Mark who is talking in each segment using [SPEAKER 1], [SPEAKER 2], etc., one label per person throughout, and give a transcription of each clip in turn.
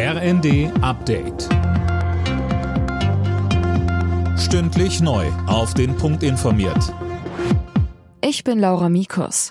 [SPEAKER 1] RND Update. Stündlich neu. Auf den Punkt informiert.
[SPEAKER 2] Ich bin Laura Mikus.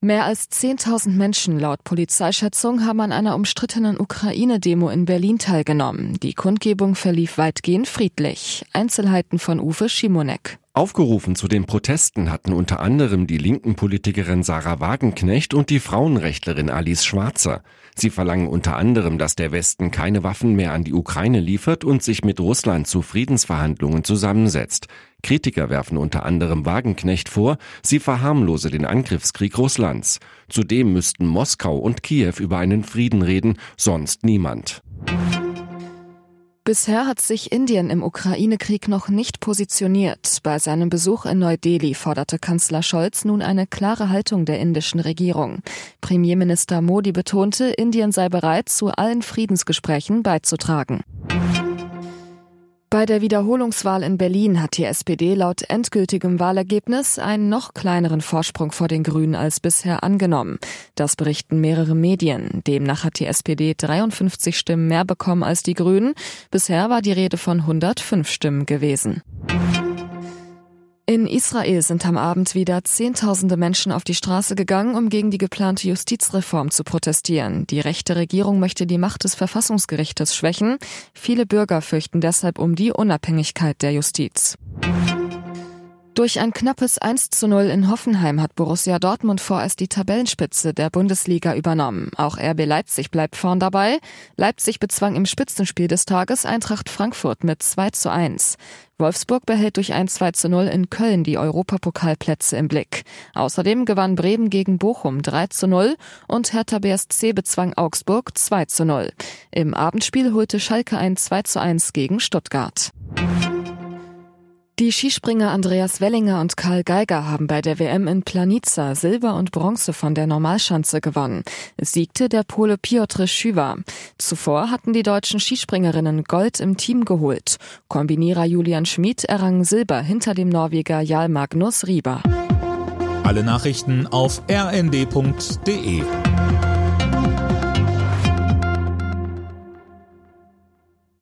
[SPEAKER 2] Mehr als 10.000 Menschen laut Polizeischätzung haben an einer umstrittenen Ukraine-Demo in Berlin teilgenommen. Die Kundgebung verlief weitgehend friedlich. Einzelheiten von Uwe Schimonek.
[SPEAKER 3] Aufgerufen zu den Protesten hatten unter anderem die linken Politikerin Sarah Wagenknecht und die Frauenrechtlerin Alice Schwarzer. Sie verlangen unter anderem, dass der Westen keine Waffen mehr an die Ukraine liefert und sich mit Russland zu Friedensverhandlungen zusammensetzt. Kritiker werfen unter anderem Wagenknecht vor, sie verharmlose den Angriffskrieg Russlands. Zudem müssten Moskau und Kiew über einen Frieden reden, sonst niemand.
[SPEAKER 2] Bisher hat sich Indien im Ukraine-Krieg noch nicht positioniert. Bei seinem Besuch in Neu-Delhi forderte Kanzler Scholz nun eine klare Haltung der indischen Regierung. Premierminister Modi betonte, Indien sei bereit, zu allen Friedensgesprächen beizutragen. Bei der Wiederholungswahl in Berlin hat die SPD laut endgültigem Wahlergebnis einen noch kleineren Vorsprung vor den Grünen als bisher angenommen. Das berichten mehrere Medien. Demnach hat die SPD 53 Stimmen mehr bekommen als die Grünen. Bisher war die Rede von 105 Stimmen gewesen. In Israel sind am Abend wieder Zehntausende Menschen auf die Straße gegangen, um gegen die geplante Justizreform zu protestieren. Die rechte Regierung möchte die Macht des Verfassungsgerichtes schwächen. Viele Bürger fürchten deshalb um die Unabhängigkeit der Justiz. Durch ein knappes 1 zu 0 in Hoffenheim hat Borussia Dortmund vorerst die Tabellenspitze der Bundesliga übernommen. Auch RB Leipzig bleibt vorn dabei. Leipzig bezwang im Spitzenspiel des Tages Eintracht Frankfurt mit 2 zu 1. Wolfsburg behält durch ein 2 zu 0 in Köln die Europapokalplätze im Blick. Außerdem gewann Bremen gegen Bochum 3 zu 0 und Hertha BSC bezwang Augsburg 2 zu 0. Im Abendspiel holte Schalke ein 2 zu 1 gegen Stuttgart. Die Skispringer Andreas Wellinger und Karl Geiger haben bei der WM in Planica Silber und Bronze von der Normalschanze gewonnen. Es siegte der Pole Piotr Schüwa. Zuvor hatten die deutschen Skispringerinnen Gold im Team geholt. Kombinierer Julian Schmid errang Silber hinter dem Norweger Jarl Magnus Rieber.
[SPEAKER 1] Alle Nachrichten auf rnd.de